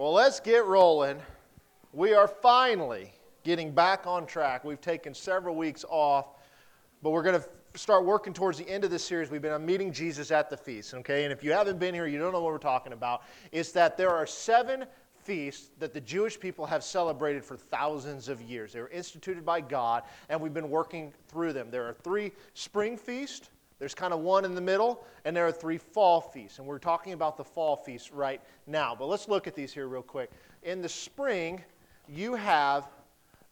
Well, let's get rolling. We are finally getting back on track. We've taken several weeks off, but we're going to start working towards the end of this series. We've been on meeting Jesus at the feast, okay? And if you haven't been here, you don't know what we're talking about. It's that there are seven feasts that the Jewish people have celebrated for thousands of years. They were instituted by God, and we've been working through them. There are three spring feasts, there's kind of one in the middle, and there are three fall feasts. And we're talking about the fall feasts right now. But let's look at these here real quick. In the spring, you have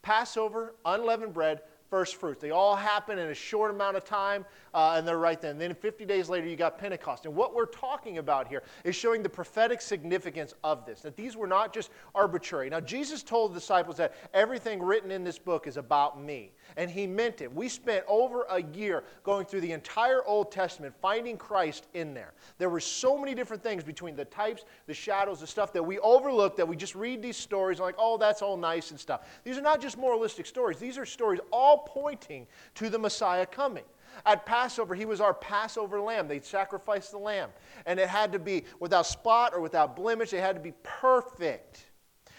Passover, unleavened bread, first fruits. They all happen in a short amount of time, uh, and they're right then. And then 50 days later, you got Pentecost. And what we're talking about here is showing the prophetic significance of this, that these were not just arbitrary. Now, Jesus told the disciples that everything written in this book is about me, and he meant it. We spent over a year going through the entire Old Testament, finding Christ in there. There were so many different things between the types, the shadows, the stuff that we overlook that we just read these stories and like, oh, that's all nice and stuff. These are not just moralistic stories, these are stories all pointing to the Messiah coming. At Passover, he was our Passover lamb. They'd sacrifice the lamb. And it had to be without spot or without blemish, it had to be perfect.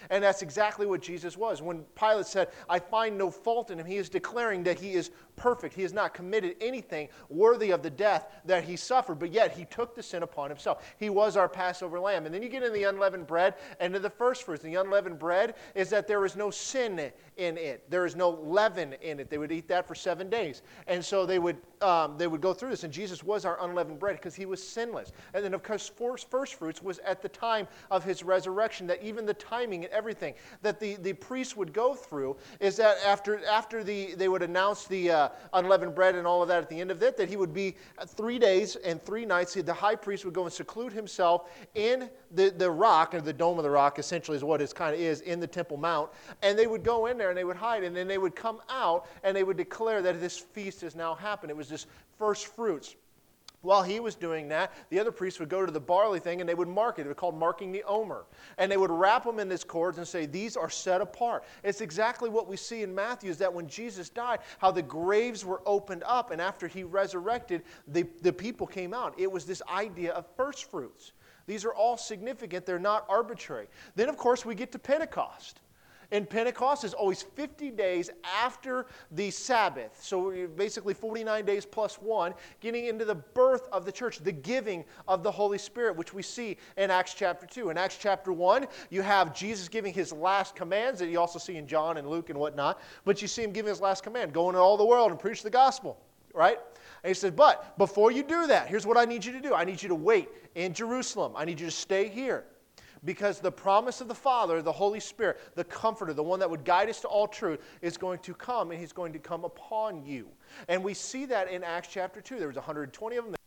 And that's exactly what Jesus was. When Pilate said, I find no fault in him, he is declaring that he is perfect. He has not committed anything worthy of the death that he suffered, but yet he took the sin upon himself. He was our Passover lamb. And then you get in the unleavened bread and to the first fruits. The unleavened bread is that there is no sin in it, there is no leaven in it. They would eat that for seven days. And so they would, um, they would go through this. And Jesus was our unleavened bread because he was sinless. And then, of course, first fruits was at the time of his resurrection, that even the timing everything that the, the priests would go through is that after, after the, they would announce the uh, unleavened bread and all of that at the end of it, that he would be three days and three nights. The high priest would go and seclude himself in the, the rock, or the dome of the rock, essentially, is what it kind of is, in the Temple Mount. And they would go in there and they would hide, and then they would come out and they would declare that this feast has now happened. It was this first fruits. While he was doing that, the other priests would go to the barley thing and they would mark it. It was called marking the omer. And they would wrap them in this cords and say, These are set apart. It's exactly what we see in Matthew is that when Jesus died, how the graves were opened up, and after he resurrected, the, the people came out. It was this idea of first fruits. These are all significant, they're not arbitrary. Then, of course, we get to Pentecost. And Pentecost is always 50 days after the Sabbath. So basically 49 days plus one, getting into the birth of the church, the giving of the Holy Spirit, which we see in Acts chapter 2. In Acts chapter 1, you have Jesus giving his last commands that you also see in John and Luke and whatnot. But you see him giving his last command go into all the world and preach the gospel, right? And he said, But before you do that, here's what I need you to do I need you to wait in Jerusalem. I need you to stay here. Because the promise of the Father, the Holy Spirit, the Comforter, the one that would guide us to all truth, is going to come and He's going to come upon you. And we see that in Acts chapter 2. There was 120 of them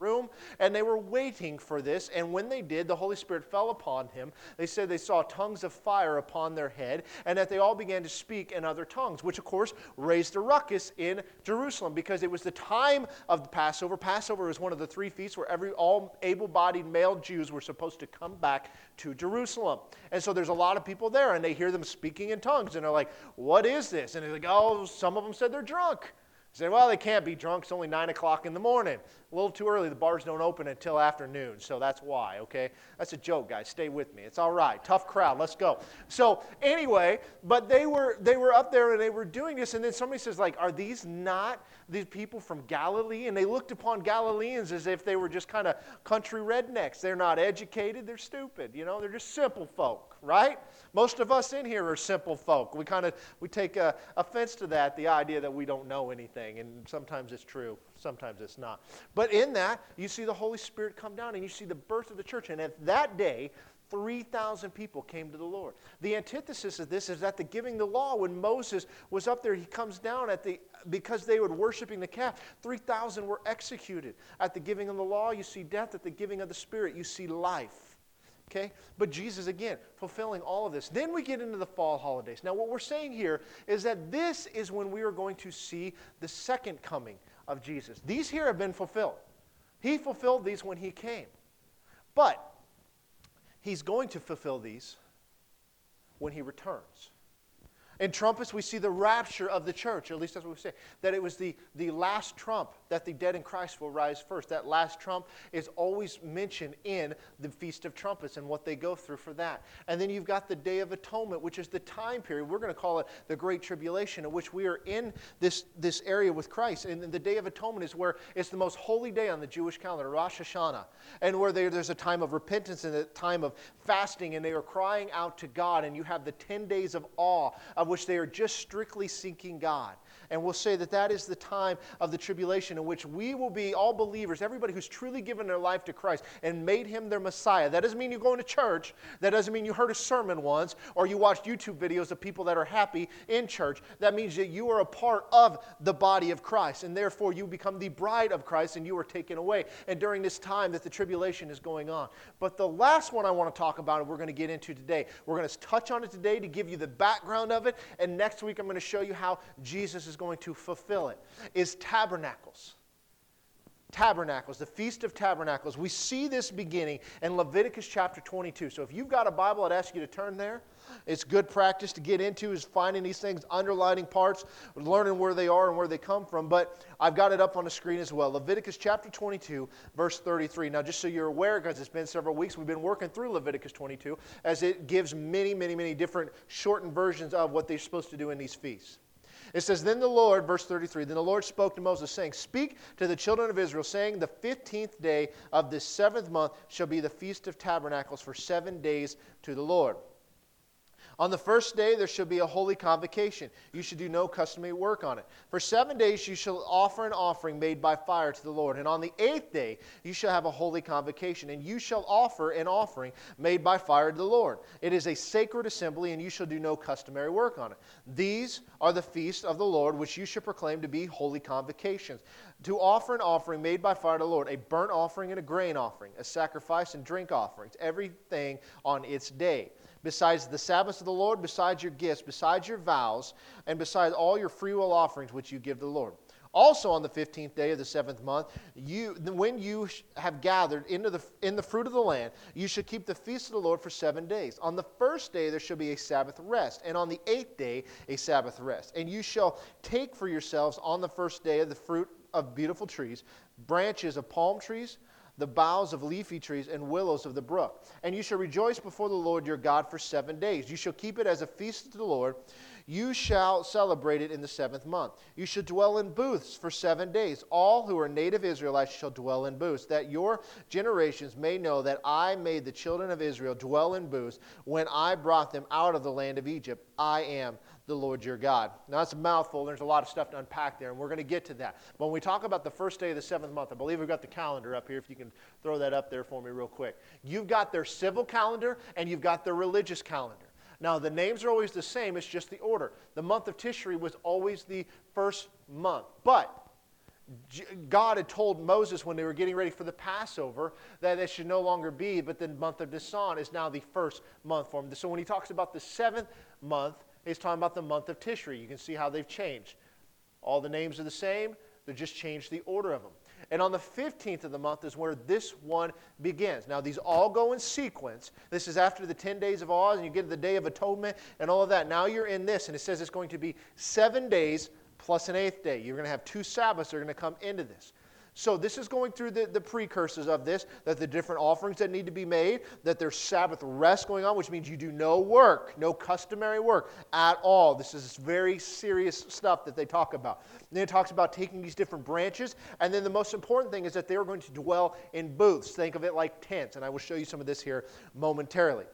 room and they were waiting for this. And when they did the holy spirit fell upon him. They said they saw tongues of fire upon their head and that they all began to speak in other tongues which of course raised a ruckus in jerusalem because it was the time of the passover. Passover was one of the three feasts where every all able-bodied male jews were supposed to come back to jerusalem. And so there's a lot of people there and they hear them speaking in tongues and they're like what is this? And they're like oh some of them said they're drunk. Say, well, they can't be drunk. It's only 9 o'clock in the morning. A little too early. The bars don't open until afternoon, so that's why, okay? That's a joke, guys. Stay with me. It's all right. Tough crowd. Let's go. So, anyway, but they were, they were up there and they were doing this, and then somebody says, like, are these not these people from Galilee? And they looked upon Galileans as if they were just kind of country rednecks. They're not educated. They're stupid. You know, they're just simple folk, right? Most of us in here are simple folk. We kind of, we take uh, offense to that, the idea that we don't know anything, and sometimes it's true sometimes it's not. But in that, you see the Holy Spirit come down and you see the birth of the church. And at that day, 3,000 people came to the Lord. The antithesis of this is that the giving the law, when Moses was up there, he comes down at the, because they were worshiping the calf, 3,000 were executed. At the giving of the law, you see death. At the giving of the Spirit, you see life. Okay? But Jesus, again, fulfilling all of this. Then we get into the fall holidays. Now, what we're saying here is that this is when we are going to see the second coming of Jesus. These here have been fulfilled. He fulfilled these when he came. But he's going to fulfill these when he returns. In trumpets, we see the rapture of the church, at least that's what we say, that it was the, the last trump that the dead in Christ will rise first. That last trump is always mentioned in the Feast of Trumpets and what they go through for that. And then you've got the Day of Atonement, which is the time period, we're going to call it the Great Tribulation, in which we are in this, this area with Christ. And the Day of Atonement is where it's the most holy day on the Jewish calendar, Rosh Hashanah, and where there, there's a time of repentance and a time of fasting, and they are crying out to God, and you have the 10 days of awe of which they are just strictly seeking God. And we'll say that that is the time of the tribulation in which we will be, all believers, everybody who's truly given their life to Christ and made him their Messiah. That doesn't mean you're going to church. That doesn't mean you heard a sermon once or you watched YouTube videos of people that are happy in church. That means that you are a part of the body of Christ and therefore you become the bride of Christ and you are taken away. And during this time that the tribulation is going on. But the last one I want to talk about and we're going to get into today, we're going to touch on it today to give you the background of it. And next week I'm going to show you how Jesus is going to fulfill it, is tabernacles. Tabernacles, the Feast of Tabernacles. We see this beginning in Leviticus chapter 22. So if you've got a Bible, I'd ask you to turn there. It's good practice to get into is finding these things, underlining parts, learning where they are and where they come from. But I've got it up on the screen as well. Leviticus chapter 22, verse 33. Now, just so you're aware, because it's been several weeks, we've been working through Leviticus 22 as it gives many, many, many different shortened versions of what they're supposed to do in these feasts. It says, Then the Lord, verse 33, then the Lord spoke to Moses, saying, Speak to the children of Israel, saying, The 15th day of this seventh month shall be the Feast of Tabernacles for seven days to the Lord. On the first day there shall be a holy convocation. You should do no customary work on it. For seven days you shall offer an offering made by fire to the Lord. And on the eighth day you shall have a holy convocation, and you shall offer an offering made by fire to the Lord. It is a sacred assembly, and you shall do no customary work on it. These are the feasts of the Lord, which you shall proclaim to be holy convocations. To offer an offering made by fire to the Lord, a burnt offering and a grain offering, a sacrifice and drink offerings, everything on its day besides the Sabbaths of the Lord, besides your gifts, besides your vows, and besides all your freewill offerings which you give the Lord. Also on the 15th day of the seventh month, you, when you have gathered into the, in the fruit of the land, you should keep the feast of the Lord for seven days. On the first day there shall be a Sabbath rest, and on the eighth day a Sabbath rest. And you shall take for yourselves on the first day of the fruit of beautiful trees, branches of palm trees, the boughs of leafy trees and willows of the brook. And you shall rejoice before the Lord your God for seven days. You shall keep it as a feast to the Lord. You shall celebrate it in the seventh month. You shall dwell in booths for seven days. All who are native Israelites shall dwell in booths, that your generations may know that I made the children of Israel dwell in booths when I brought them out of the land of Egypt. I am the Lord your God. Now, that's a mouthful. There's a lot of stuff to unpack there, and we're going to get to that. But when we talk about the first day of the seventh month, I believe we've got the calendar up here. If you can throw that up there for me, real quick. You've got their civil calendar and you've got their religious calendar. Now, the names are always the same, it's just the order. The month of Tishri was always the first month. But God had told Moses when they were getting ready for the Passover that it should no longer be, but the month of Nisan is now the first month for him. So when he talks about the seventh month, He's talking about the month of Tishri. You can see how they've changed. All the names are the same, they just changed the order of them. And on the 15th of the month is where this one begins. Now, these all go in sequence. This is after the 10 days of Oz, and you get to the Day of Atonement and all of that. Now you're in this, and it says it's going to be seven days plus an eighth day. You're going to have two Sabbaths that are going to come into this. So this is going through the, the precursors of this, that the different offerings that need to be made, that there's Sabbath rest going on, which means you do no work, no customary work at all. This is very serious stuff that they talk about. then it talks about taking these different branches, and then the most important thing is that they are going to dwell in booths. Think of it like tents, and I will show you some of this here momentarily.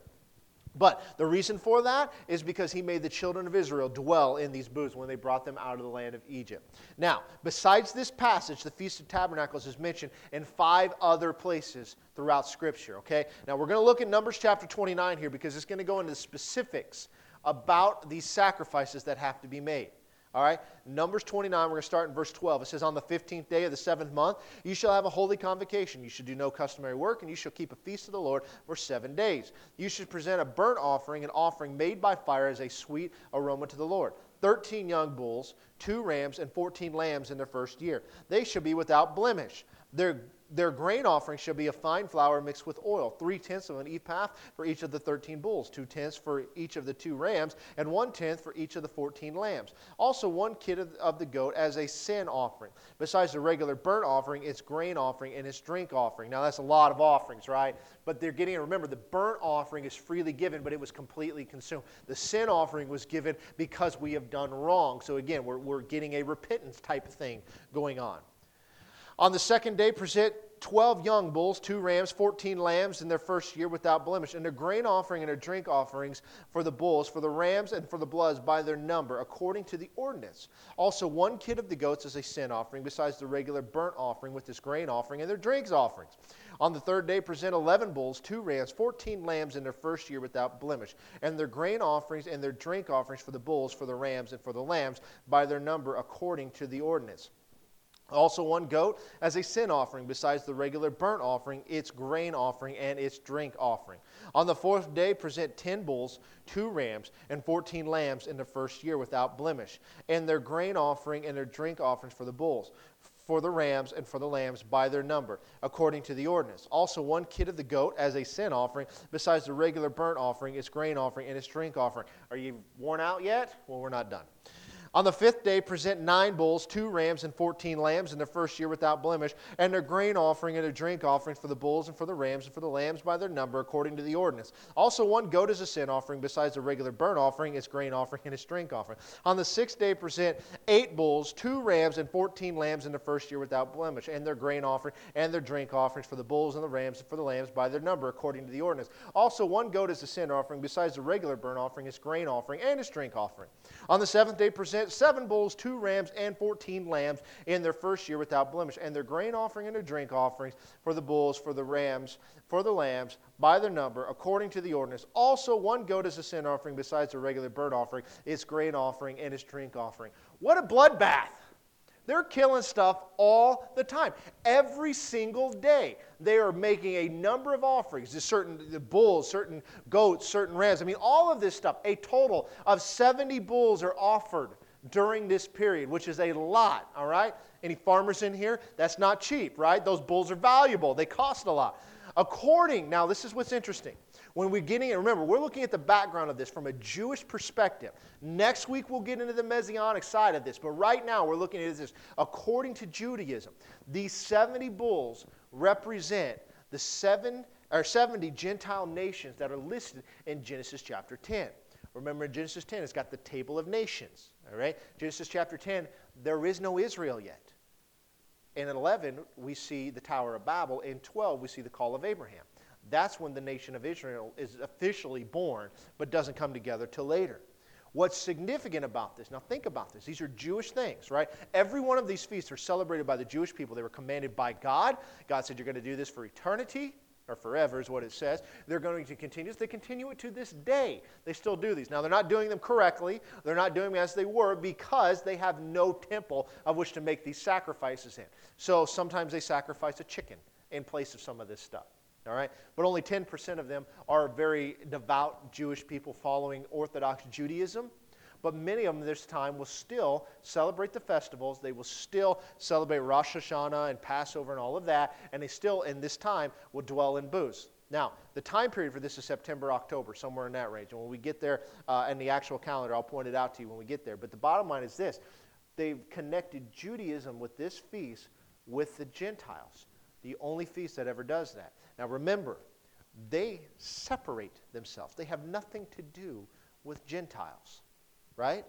But the reason for that is because he made the children of Israel dwell in these booths when they brought them out of the land of Egypt. Now, besides this passage, the Feast of Tabernacles is mentioned in five other places throughout Scripture, okay? Now, we're going to look at Numbers chapter 29 here because it's going to go into the specifics about these sacrifices that have to be made. All right? Numbers 29, we're going to start in verse 12. It says, On the 15th day of the seventh month, you shall have a holy convocation. You should do no customary work, and you shall keep a feast of the Lord for seven days. You should present a burnt offering, an offering made by fire as a sweet aroma to the Lord. 13 young bulls, two rams, and 14 lambs in their first year. They shall be without blemish. Their Their grain offering shall be a fine flour mixed with oil, three tenths of an ephah for each of the thirteen bulls, two tenths for each of the two rams, and one tenth for each of the fourteen lambs. Also, one kid of, of the goat as a sin offering. Besides the regular burnt offering, its grain offering, and its drink offering. Now, that's a lot of offerings, right? But they're getting, remember, the burnt offering is freely given, but it was completely consumed. The sin offering was given because we have done wrong. So, again, we're, we're getting a repentance type of thing going on. On the second day, present 12 young bulls, two rams, 14 lambs in their first year without blemish, and a grain offering and a drink offerings for the bulls, for the rams, and for the bloods by their number, according to the ordinance. Also, one kid of the goats as a sin offering, besides the regular burnt offering with this grain offering and their drinks offerings. On the third day, present 11 bulls, two rams, 14 lambs in their first year without blemish, and their grain offerings and their drink offerings for the bulls, for the rams, and for the lambs by their number, according to the ordinance. Also, one goat as a sin offering, besides the regular burnt offering, its grain offering, and its drink offering. On the fourth day, present ten bulls, two rams, and fourteen lambs in the first year without blemish, and their grain offering and their drink offerings for the bulls, for the rams, and for the lambs by their number, according to the ordinance. Also, one kid of the goat as a sin offering, besides the regular burnt offering, its grain offering, and its drink offering. Are you worn out yet? Well, we're not done. On the fifth day, present nine bulls, two rams, and fourteen lambs in the first year without blemish, and their grain offering and their drink offering for the bulls and for the rams and for the lambs by their number, according to the ordinance. Also, one goat as a sin offering, besides the regular burnt offering, its grain offering, and its drink offering. On the sixth day, present eight bulls, two rams, and fourteen lambs in the first year without blemish, and their grain offering and their drink offerings for the bulls and the rams and for the lambs by their number, according to the ordinance. Also, one goat as a sin offering, besides the regular burnt offering, its grain offering, and its drink offering. On the seventh day, present seven bulls, two rams, and 14 lambs in their first year without blemish, and their grain offering and their drink offerings for the bulls, for the rams, for the lambs, by their number, according to the ordinance. Also, one goat as a sin offering, besides the regular burnt offering, its grain offering, and its drink offering. What a bloodbath! They're killing stuff all the time. Every single day, they are making a number of offerings to certain bulls, certain goats, certain rams. I mean, all of this stuff. A total of 70 bulls are offered during this period, which is a lot, all right? Any farmers in here? That's not cheap, right? Those bulls are valuable, they cost a lot. According, now this is what's interesting. When we're getting it, remember, we're looking at the background of this from a Jewish perspective. Next week we'll get into the Messianic side of this, but right now we're looking at this. According to Judaism, these 70 bulls represent the seven or 70 Gentile nations that are listed in Genesis chapter 10. Remember in Genesis 10, it's got the table of nations. All right? Genesis chapter 10, there is no Israel yet. In 11, we see the Tower of Babel. In 12, we see the call of Abraham. That's when the nation of Israel is officially born, but doesn't come together till later. What's significant about this? Now, think about this. These are Jewish things, right? Every one of these feasts are celebrated by the Jewish people. They were commanded by God. God said, You're going to do this for eternity or forever is what it says. They're going to continue. They continue it to this day. They still do these. Now, they're not doing them correctly. They're not doing them as they were because they have no temple of which to make these sacrifices in. So sometimes they sacrifice a chicken in place of some of this stuff. All right? But only 10% of them are very devout Jewish people following Orthodox Judaism but many of them this time will still celebrate the festivals. They will still celebrate Rosh Hashanah and Passover and all of that, and they still, in this time, will dwell in booths. Now, the time period for this is September, October, somewhere in that range. And when we get there uh, in the actual calendar, I'll point it out to you when we get there. But the bottom line is this they've connected Judaism with this feast with the Gentiles, the only feast that ever does that. Now, remember, they separate themselves, they have nothing to do with Gentiles right?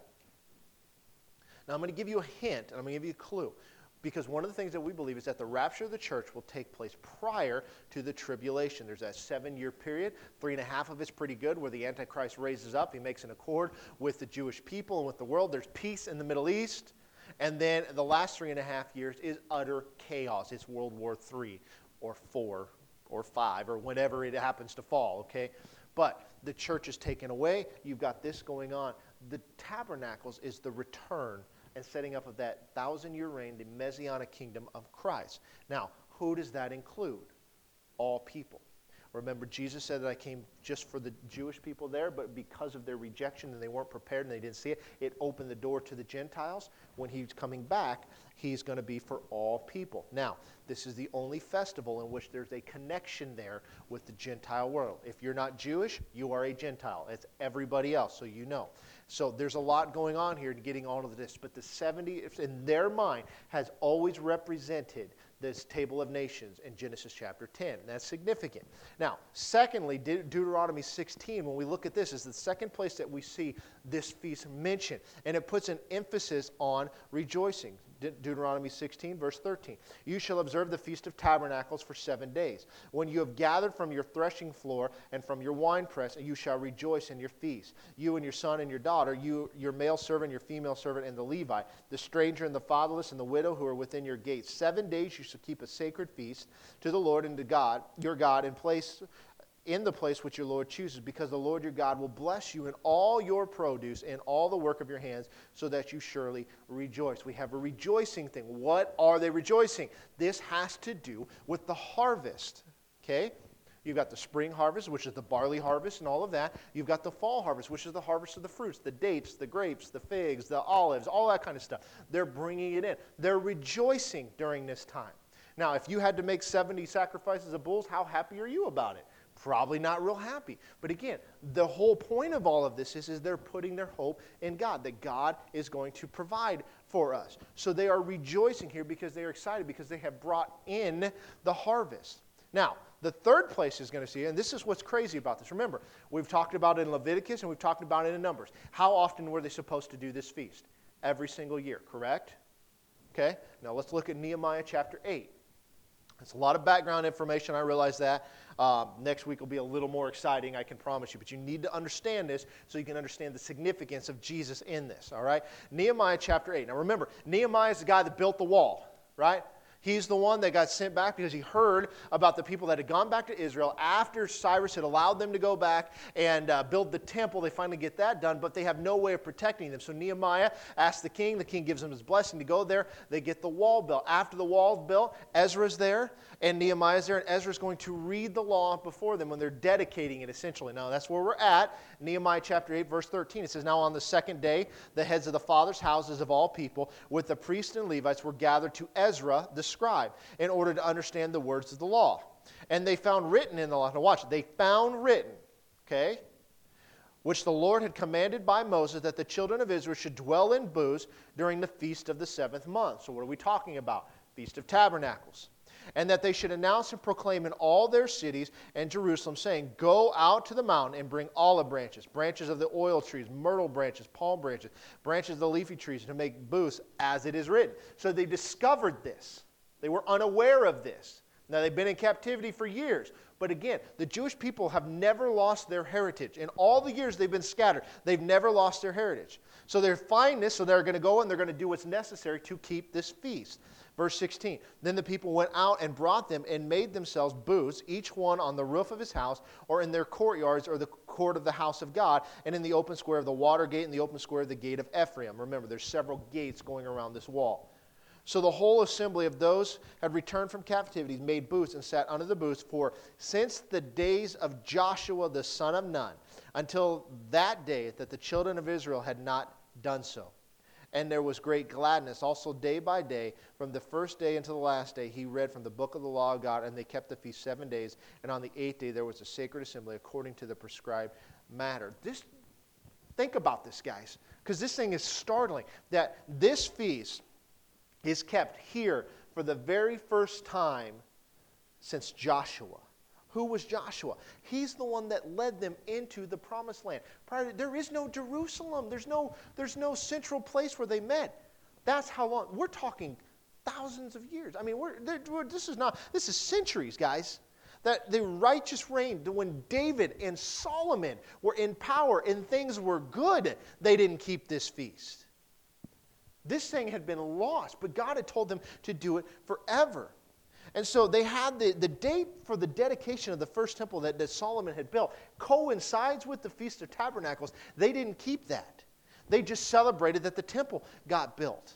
Now, I'm going to give you a hint and I'm going to give you a clue. Because one of the things that we believe is that the rapture of the church will take place prior to the tribulation. There's that seven year period. Three and a half of it's pretty good, where the Antichrist raises up. He makes an accord with the Jewish people and with the world. There's peace in the Middle East. And then the last three and a half years is utter chaos. It's World War III or four or five or whenever it happens to fall, okay? But the church is taken away. You've got this going on the tabernacles is the return and setting up of that thousand year reign, the messianic kingdom of Christ. Now, who does that include? All people. Remember, Jesus said that I came just for the Jewish people there, but because of their rejection and they weren't prepared and they didn't see it, it opened the door to the Gentiles. When he's coming back, he's going to be for all people. Now, this is the only festival in which there's a connection there with the Gentile world. If you're not Jewish, you are a Gentile. It's everybody else, so you know. So there's a lot going on here to getting all of this. But the 70, in their mind, has always represented this table of nations in Genesis chapter 10. That's significant. Now, secondly, De- Deuteronomy 16, when we look at this, is the second place that we see this feast mentioned. And it puts an emphasis on rejoicing. De- Deuteronomy 16, verse 13. You shall observe the Feast of Tabernacles for seven days. When you have gathered from your threshing floor and from your winepress, you shall rejoice in your feast. You and your son and your daughter, you, your male servant, your female servant, and the Levite, the stranger and the fatherless and the widow who are within your gates. Seven days you shall keep a sacred feast to the Lord and to God, your God, in place in the place which your Lord chooses, because the Lord your God will bless you in all your produce and all the work of your hands, so that you surely rejoice. We have a rejoicing thing. What are they rejoicing? This has to do with the harvest. Okay? You've got the spring harvest, which is the barley harvest and all of that. You've got the fall harvest, which is the harvest of the fruits, the dates, the grapes, the figs, the olives, all that kind of stuff. They're bringing it in. They're rejoicing during this time. Now, if you had to make 70 sacrifices of bulls, how happy are you about it? Probably not real happy. But again, the whole point of all of this is, is they're putting their hope in God, that God is going to provide for us. So they are rejoicing here because they are excited because they have brought in the harvest. Now, the third place is going to see, and this is what's crazy about this. Remember, we've talked about it in Leviticus and we've talked about it in Numbers. How often were they supposed to do this feast? Every single year, correct? Okay, now let's look at Nehemiah chapter 8. It's a lot of background information, I realize that. Uh, next week will be a little more exciting, I can promise you. But you need to understand this so you can understand the significance of Jesus in this, all right? Nehemiah chapter 8. Now remember, Nehemiah is the guy that built the wall, right? He's the one that got sent back because he heard about the people that had gone back to Israel after Cyrus had allowed them to go back and uh, build the temple. They finally get that done, but they have no way of protecting them. So Nehemiah asks the king. The king gives him his blessing to go there. They get the wall built. After the wall built, Ezra's there and Nehemiah's there, and Ezra's going to read the law before them when they're dedicating it essentially. Now that's where we're at. Nehemiah chapter 8, verse 13. It says, Now on the second day, the heads of the fathers' houses of all people, with the priests and Levites, were gathered to Ezra the scribe in order to understand the words of the law. And they found written in the law, now watch, they found written, okay, which the Lord had commanded by Moses that the children of Israel should dwell in booths during the feast of the seventh month. So, what are we talking about? Feast of Tabernacles and that they should announce and proclaim in all their cities and Jerusalem, saying, Go out to the mountain and bring olive branches, branches of the oil trees, myrtle branches, palm branches, branches of the leafy trees, to make booths, as it is written. So they discovered this. They were unaware of this. Now, they've been in captivity for years. But again, the Jewish people have never lost their heritage. In all the years they've been scattered, they've never lost their heritage. So they're this, so they're going to go and they're going to do what's necessary to keep this feast. Verse 16 Then the people went out and brought them and made themselves booths, each one on the roof of his house, or in their courtyards, or the court of the house of God, and in the open square of the water gate, and the open square of the gate of Ephraim. Remember, there's several gates going around this wall. So the whole assembly of those had returned from captivity made booths and sat under the booths for since the days of Joshua the son of Nun until that day that the children of Israel had not done so and there was great gladness. Also, day by day, from the first day until the last day, he read from the book of the law of God, and they kept the feast seven days. And on the eighth day, there was a sacred assembly according to the prescribed matter. This, think about this, guys, because this thing is startling that this feast is kept here for the very first time since Joshua. Who was Joshua? He's the one that led them into the promised land. Prior to, there is no Jerusalem. There's no, there's no central place where they met. That's how long. We're talking thousands of years. I mean, we're, we're, this is not, this is centuries, guys. That the righteous reign, when David and Solomon were in power and things were good, they didn't keep this feast. This thing had been lost, but God had told them to do it forever. And so they had the, the date for the dedication of the first temple that, that Solomon had built coincides with the Feast of Tabernacles. They didn't keep that. They just celebrated that the temple got built.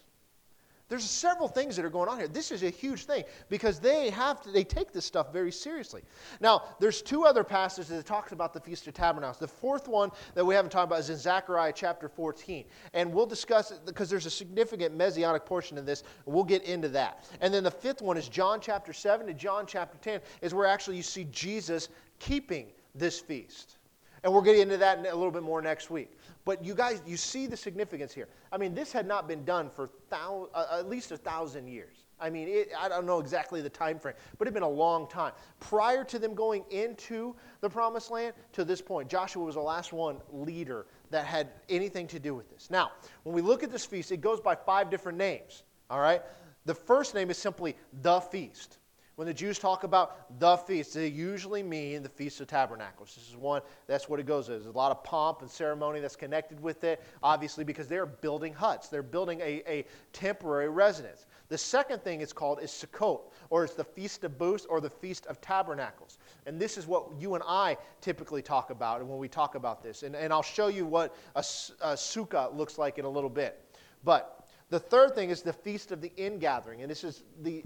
There's several things that are going on here. This is a huge thing because they have to, they take this stuff very seriously. Now, there's two other passages that talks about the Feast of Tabernacles. The fourth one that we haven't talked about is in Zechariah chapter 14. And we'll discuss it because there's a significant messianic portion in this. We'll get into that. And then the fifth one is John chapter 7 to John chapter 10 is where actually you see Jesus keeping this feast. And we'll get into that a little bit more next week. But you guys, you see the significance here. I mean, this had not been done for thou, uh, at least a thousand years. I mean, it, I don't know exactly the time frame, but it had been a long time. Prior to them going into the promised land, to this point, Joshua was the last one leader that had anything to do with this. Now, when we look at this feast, it goes by five different names. All right? The first name is simply the feast. When the Jews talk about the feast, they usually mean the Feast of Tabernacles. This is one, that's what it goes as. There's a lot of pomp and ceremony that's connected with it, obviously, because they're building huts. They're building a, a temporary residence. The second thing it's called is Sukkot, or it's the Feast of Booths or the Feast of Tabernacles. And this is what you and I typically talk about when we talk about this. And, and I'll show you what a, a sukkah looks like in a little bit. But the third thing is the Feast of the Ingathering. And this is the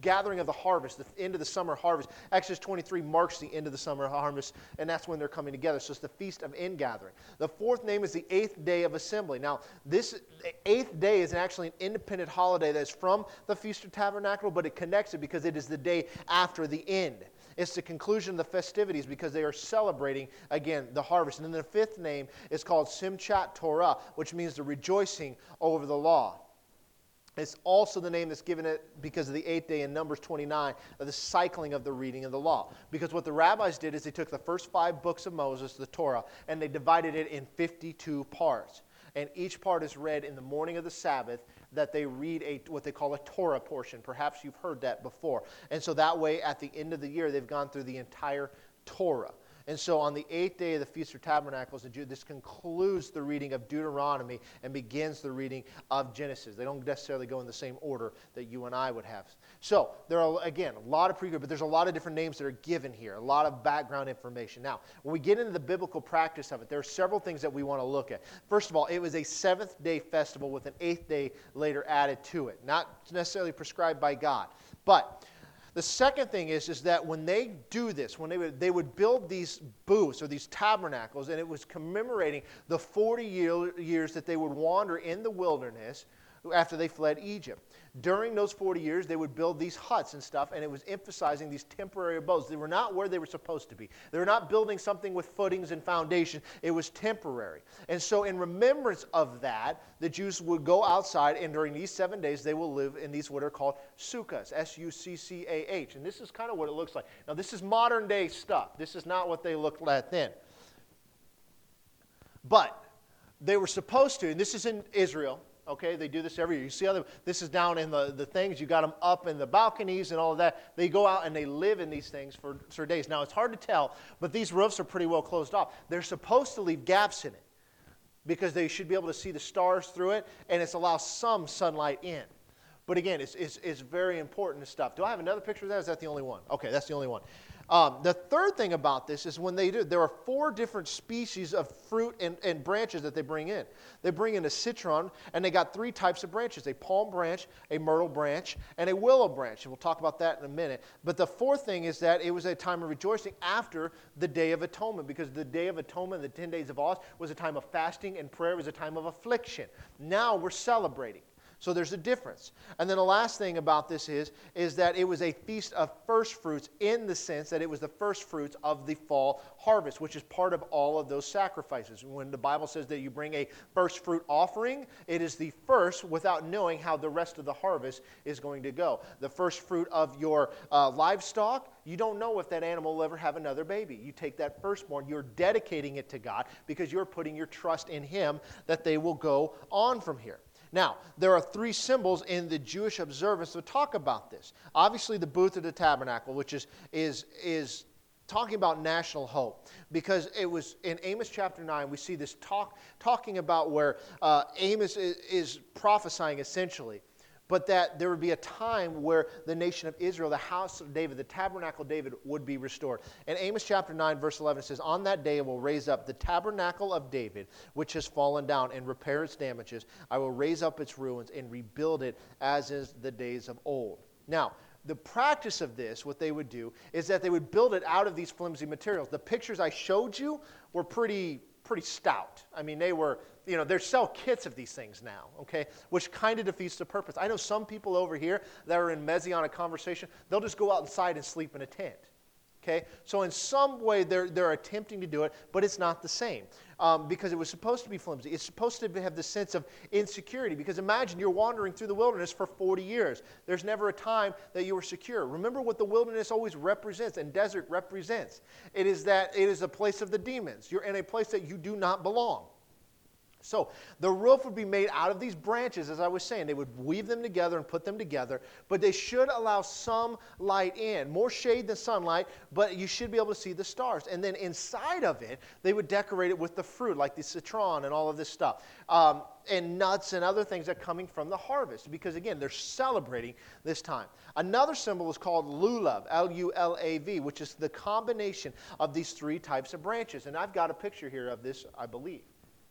gathering of the harvest, the end of the summer harvest. Exodus 23 marks the end of the summer harvest, and that's when they're coming together. So it's the feast of ingathering. The fourth name is the eighth day of assembly. Now, this eighth day is actually an independent holiday that's from the Feast of Tabernacle, but it connects it because it is the day after the end. It's the conclusion of the festivities because they are celebrating, again, the harvest. And then the fifth name is called Simchat Torah, which means the rejoicing over the law. It's also the name that's given it because of the eighth day in Numbers 29 of the cycling of the reading of the law. Because what the rabbis did is they took the first five books of Moses, the Torah, and they divided it in 52 parts. And each part is read in the morning of the Sabbath that they read a, what they call a Torah portion. Perhaps you've heard that before. And so that way, at the end of the year, they've gone through the entire Torah. And so on the eighth day of the Feast of Tabernacles, this concludes the reading of Deuteronomy and begins the reading of Genesis. They don't necessarily go in the same order that you and I would have. So there are, again, a lot of pre but there's a lot of different names that are given here, a lot of background information. Now, when we get into the biblical practice of it, there are several things that we want to look at. First of all, it was a seventh day festival with an eighth day later added to it, not necessarily prescribed by God. But the second thing is, is that when they do this, when they would, they would build these booths or these tabernacles, and it was commemorating the 40 year, years that they would wander in the wilderness after they fled Egypt during those 40 years, they would build these huts and stuff, and it was emphasizing these temporary abodes. They were not where they were supposed to be. They were not building something with footings and foundation, it was temporary. And so, in remembrance of that, the Jews would go outside, and during these seven days, they will live in these what are called sukkahs, S U C C A H. And this is kind of what it looks like. Now, this is modern day stuff, this is not what they looked like then. But they were supposed to, and this is in Israel, Okay, they do this every year. You see other, this is down in the, the things. You got them up in the balconies and all of that. They go out and they live in these things for, for days. Now, it's hard to tell, but these roofs are pretty well closed off. They're supposed to leave gaps in it because they should be able to see the stars through it and it's allow some sunlight in. But again, it's, it's, it's very important stuff. Do I have another picture of that? Is that the only one? Okay, that's the only one. Um, the third thing about this is when they do, there are four different species of fruit and, and branches that they bring in. They bring in a citron, and they got three types of branches a palm branch, a myrtle branch, and a willow branch. And we'll talk about that in a minute. But the fourth thing is that it was a time of rejoicing after the Day of Atonement, because the Day of Atonement, the 10 days of Oz, was a time of fasting and prayer, it was a time of affliction. Now we're celebrating. So there's a difference. And then the last thing about this is, is that it was a feast of first fruits in the sense that it was the first fruits of the fall harvest, which is part of all of those sacrifices. When the Bible says that you bring a first fruit offering, it is the first without knowing how the rest of the harvest is going to go. The first fruit of your uh, livestock, you don't know if that animal will ever have another baby. You take that firstborn, you're dedicating it to God because you're putting your trust in Him that they will go on from here. Now, there are three symbols in the Jewish observance that talk about this. Obviously, the booth of the tabernacle, which is, is, is talking about national hope because it was in amos chapter 9 we see this talk talking about where uh, amos is, is prophesying essentially but that there would be a time where the nation of Israel, the house of David, the tabernacle of David, would be restored. And Amos chapter 9, verse 11 says, On that day I will raise up the tabernacle of David, which has fallen down, and repair its damages. I will raise up its ruins and rebuild it as is the days of old. Now, the practice of this, what they would do, is that they would build it out of these flimsy materials. The pictures I showed you were pretty, pretty stout. I mean, they were, you know, they sell kits of these things now, okay, which kind of defeats the purpose. I know some people over here that are in messianic conversation, they'll just go outside and sleep in a tent. Okay? So, in some way, they're, they're attempting to do it, but it's not the same um, because it was supposed to be flimsy. It's supposed to have the sense of insecurity because imagine you're wandering through the wilderness for 40 years. There's never a time that you were secure. Remember what the wilderness always represents and desert represents it is that it is a place of the demons. You're in a place that you do not belong. So the roof would be made out of these branches, as I was saying. They would weave them together and put them together, but they should allow some light in. More shade than sunlight, but you should be able to see the stars. And then inside of it, they would decorate it with the fruit, like the citron and all of this stuff, um, and nuts and other things that are coming from the harvest, because again, they're celebrating this time. Another symbol is called lulav, L U L A V, which is the combination of these three types of branches. And I've got a picture here of this, I believe.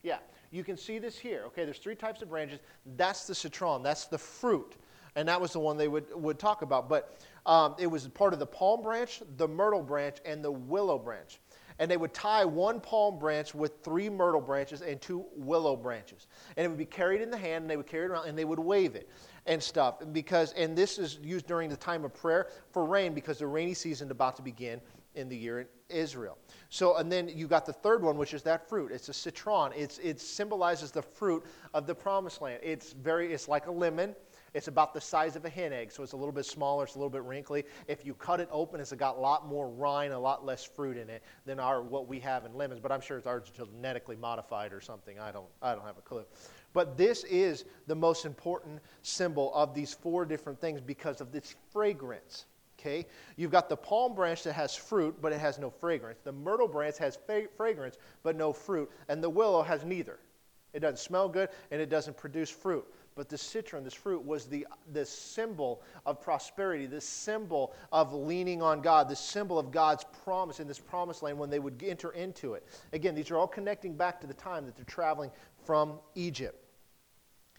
Yeah. You can see this here. Okay, there's three types of branches. That's the citron, that's the fruit. And that was the one they would, would talk about. But um, it was part of the palm branch, the myrtle branch, and the willow branch. And they would tie one palm branch with three myrtle branches and two willow branches. And it would be carried in the hand, and they would carry it around, and they would wave it and stuff. Because, and this is used during the time of prayer for rain because the rainy season is about to begin in the year in Israel. So, and then you got the third one, which is that fruit. It's a citron. It's, it symbolizes the fruit of the promised land. It's very, it's like a lemon. It's about the size of a hen egg, so it's a little bit smaller, it's a little bit wrinkly. If you cut it open, it's got a lot more rind, a lot less fruit in it than our what we have in lemons. But I'm sure it's genetically modified or something. I don't, I don't have a clue. But this is the most important symbol of these four different things because of its fragrance. Okay? You've got the palm branch that has fruit, but it has no fragrance. The myrtle branch has fa- fragrance, but no fruit. And the willow has neither. It doesn't smell good, and it doesn't produce fruit. But the citron, this fruit, was the, the symbol of prosperity, the symbol of leaning on God, the symbol of God's promise in this promised land when they would enter into it. Again, these are all connecting back to the time that they're traveling from Egypt.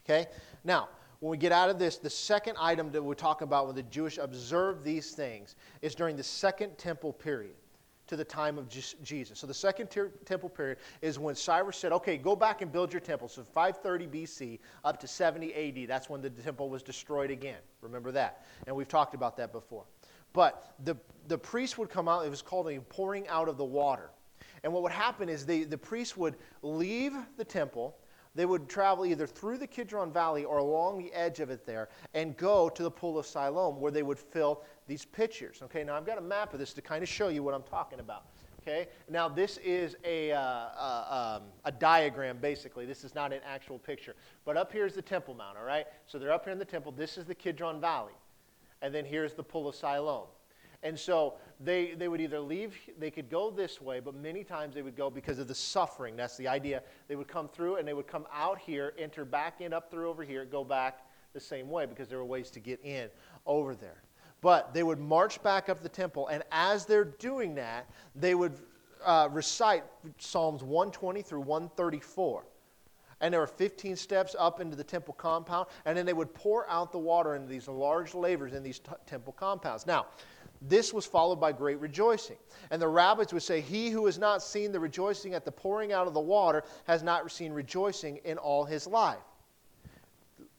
Okay? Now, when we get out of this, the second item that we're talking about when the Jewish observe these things is during the second temple period to the time of Jesus. So the second temple period is when Cyrus said, okay, go back and build your temple. So 530 BC up to 70 AD, that's when the temple was destroyed again. Remember that. And we've talked about that before. But the, the priest would come out, it was called a pouring out of the water. And what would happen is the, the priest would leave the temple they would travel either through the Kidron Valley or along the edge of it there and go to the pool of Siloam where they would fill these pitchers. Okay, now I've got a map of this to kind of show you what I'm talking about. Okay, now this is a, uh, uh, um, a diagram basically. This is not an actual picture. But up here is the Temple Mount, all right? So they're up here in the temple. This is the Kidron Valley. And then here's the pool of Siloam. And so they, they would either leave, they could go this way, but many times they would go because of the suffering. That's the idea. They would come through and they would come out here, enter back in, up through over here, go back the same way because there were ways to get in over there. But they would march back up the temple, and as they're doing that, they would uh, recite Psalms 120 through 134 and there were 15 steps up into the temple compound, and then they would pour out the water into these large lavers in these t- temple compounds. Now, this was followed by great rejoicing. And the rabbis would say, He who has not seen the rejoicing at the pouring out of the water has not seen rejoicing in all his life.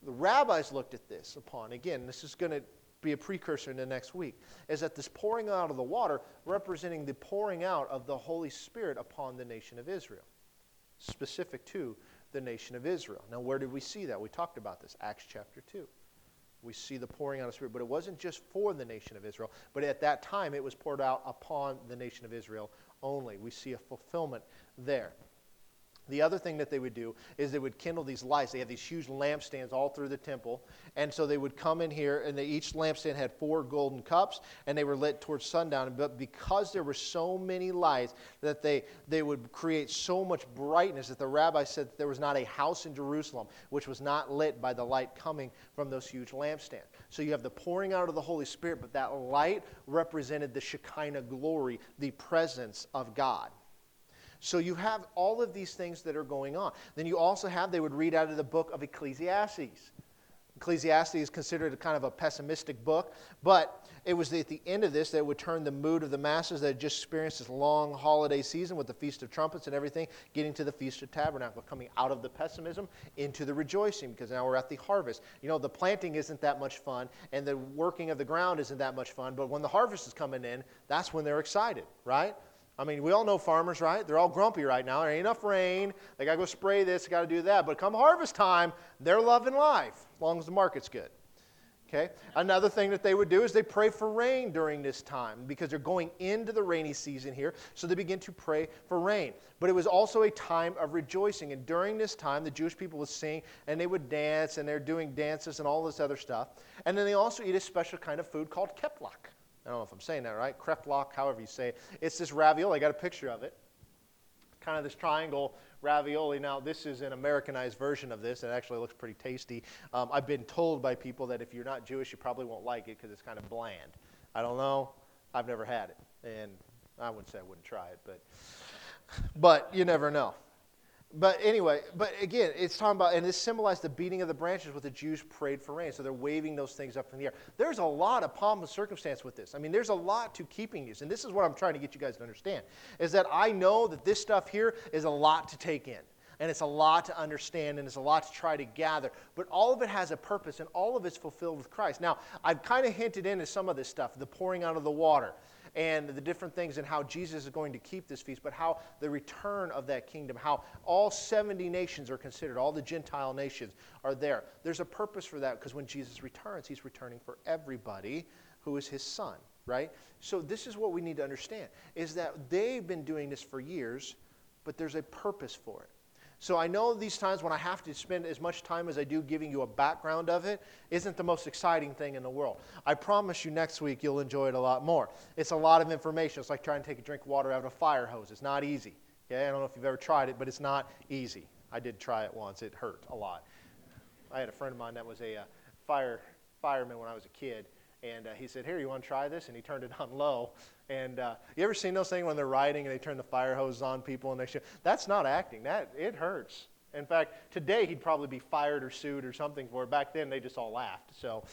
The rabbis looked at this upon, again, this is going to be a precursor in the next week, is that this pouring out of the water representing the pouring out of the Holy Spirit upon the nation of Israel, specific to the nation of Israel. Now, where did we see that? We talked about this, Acts chapter 2 we see the pouring out of Spirit. But it wasn't just for the nation of Israel, but at that time it was poured out upon the nation of Israel only. We see a fulfillment there. The other thing that they would do is they would kindle these lights. They have these huge lampstands all through the temple. And so they would come in here, and they, each lampstand had four golden cups, and they were lit towards sundown. But because there were so many lights, that they, they would create so much brightness that the rabbi said that there was not a house in Jerusalem which was not lit by the light coming from those huge lampstands. So you have the pouring out of the Holy Spirit, but that light represented the Shekinah glory, the presence of God. So you have all of these things that are going on. Then you also have, they would read out of the book of Ecclesiastes. Ecclesiastes is considered a kind of a pessimistic book, but it was at the end of this that would turn the mood of the masses that had just experienced this long holiday season with the Feast of Trumpets and everything, getting to the Feast of Tabernacle, coming out of the pessimism into the rejoicing because now we're at the harvest. You know, the planting isn't that much fun and the working of the ground isn't that much fun, but when the harvest is coming in, that's when they're excited, right? I mean, we all know farmers, right? They're all grumpy right now. There ain't enough rain. They got to go spray this, got to do that. But come harvest time, they're loving life, as long as the market's good. Okay? Another thing that they would do is they pray for rain during this time because they're going into the rainy season here. So they begin to pray for rain. But it was also a time of rejoicing. And during this time, the Jewish people would sing and they would dance and they're doing dances and all this other stuff. And then they also eat a special kind of food called kreplach. I don't know if I'm saying that right. Kreplach, however you say it. It's this ravioli. I got a picture of it. Kind of this triangle ravioli. Now, this is an Americanized version of this. It actually looks pretty tasty. Um, I've been told by people that if you're not Jewish, you probably won't like it because it's kind of bland. I don't know. I've never had it. And I wouldn't say I wouldn't try it, but, but you never know but anyway, but again, it's talking about, and this symbolized the beating of the branches with the Jews prayed for rain. So they're waving those things up in the air. There's a lot of pomp and circumstance with this. I mean, there's a lot to keeping these. And this is what I'm trying to get you guys to understand is that I know that this stuff here is a lot to take in. And it's a lot to understand and it's a lot to try to gather. But all of it has a purpose and all of it's fulfilled with Christ. Now, I've kind of hinted into some of this stuff the pouring out of the water and the different things and how Jesus is going to keep this feast, but how the return of that kingdom, how all 70 nations are considered, all the Gentile nations are there. There's a purpose for that because when Jesus returns, he's returning for everybody who is his son, right? So this is what we need to understand is that they've been doing this for years, but there's a purpose for it. So I know these times when I have to spend as much time as I do giving you a background of it isn't the most exciting thing in the world. I promise you next week you'll enjoy it a lot more. It's a lot of information. It's like trying to take a drink of water out of a fire hose. It's not easy. Okay? I don't know if you've ever tried it, but it's not easy. I did try it once. It hurt a lot. I had a friend of mine that was a uh, fire fireman when I was a kid, and uh, he said, Here, you want to try this? And he turned it on low. And uh, you ever seen those things when they're riding and they turn the fire hose on people and they shoot? That's not acting. That It hurts. In fact, today he'd probably be fired or sued or something for it. Back then, they just all laughed. So,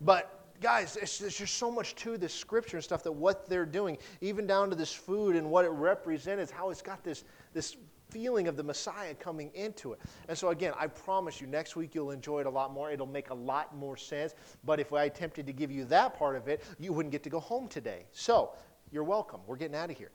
but guys, there's just so much to this scripture and stuff that what they're doing, even down to this food and what it represents, how it's got this, this feeling of the Messiah coming into it. And so, again, I promise you, next week you'll enjoy it a lot more. It'll make a lot more sense. But if I attempted to give you that part of it, you wouldn't get to go home today. So, you're welcome. We're getting out of here.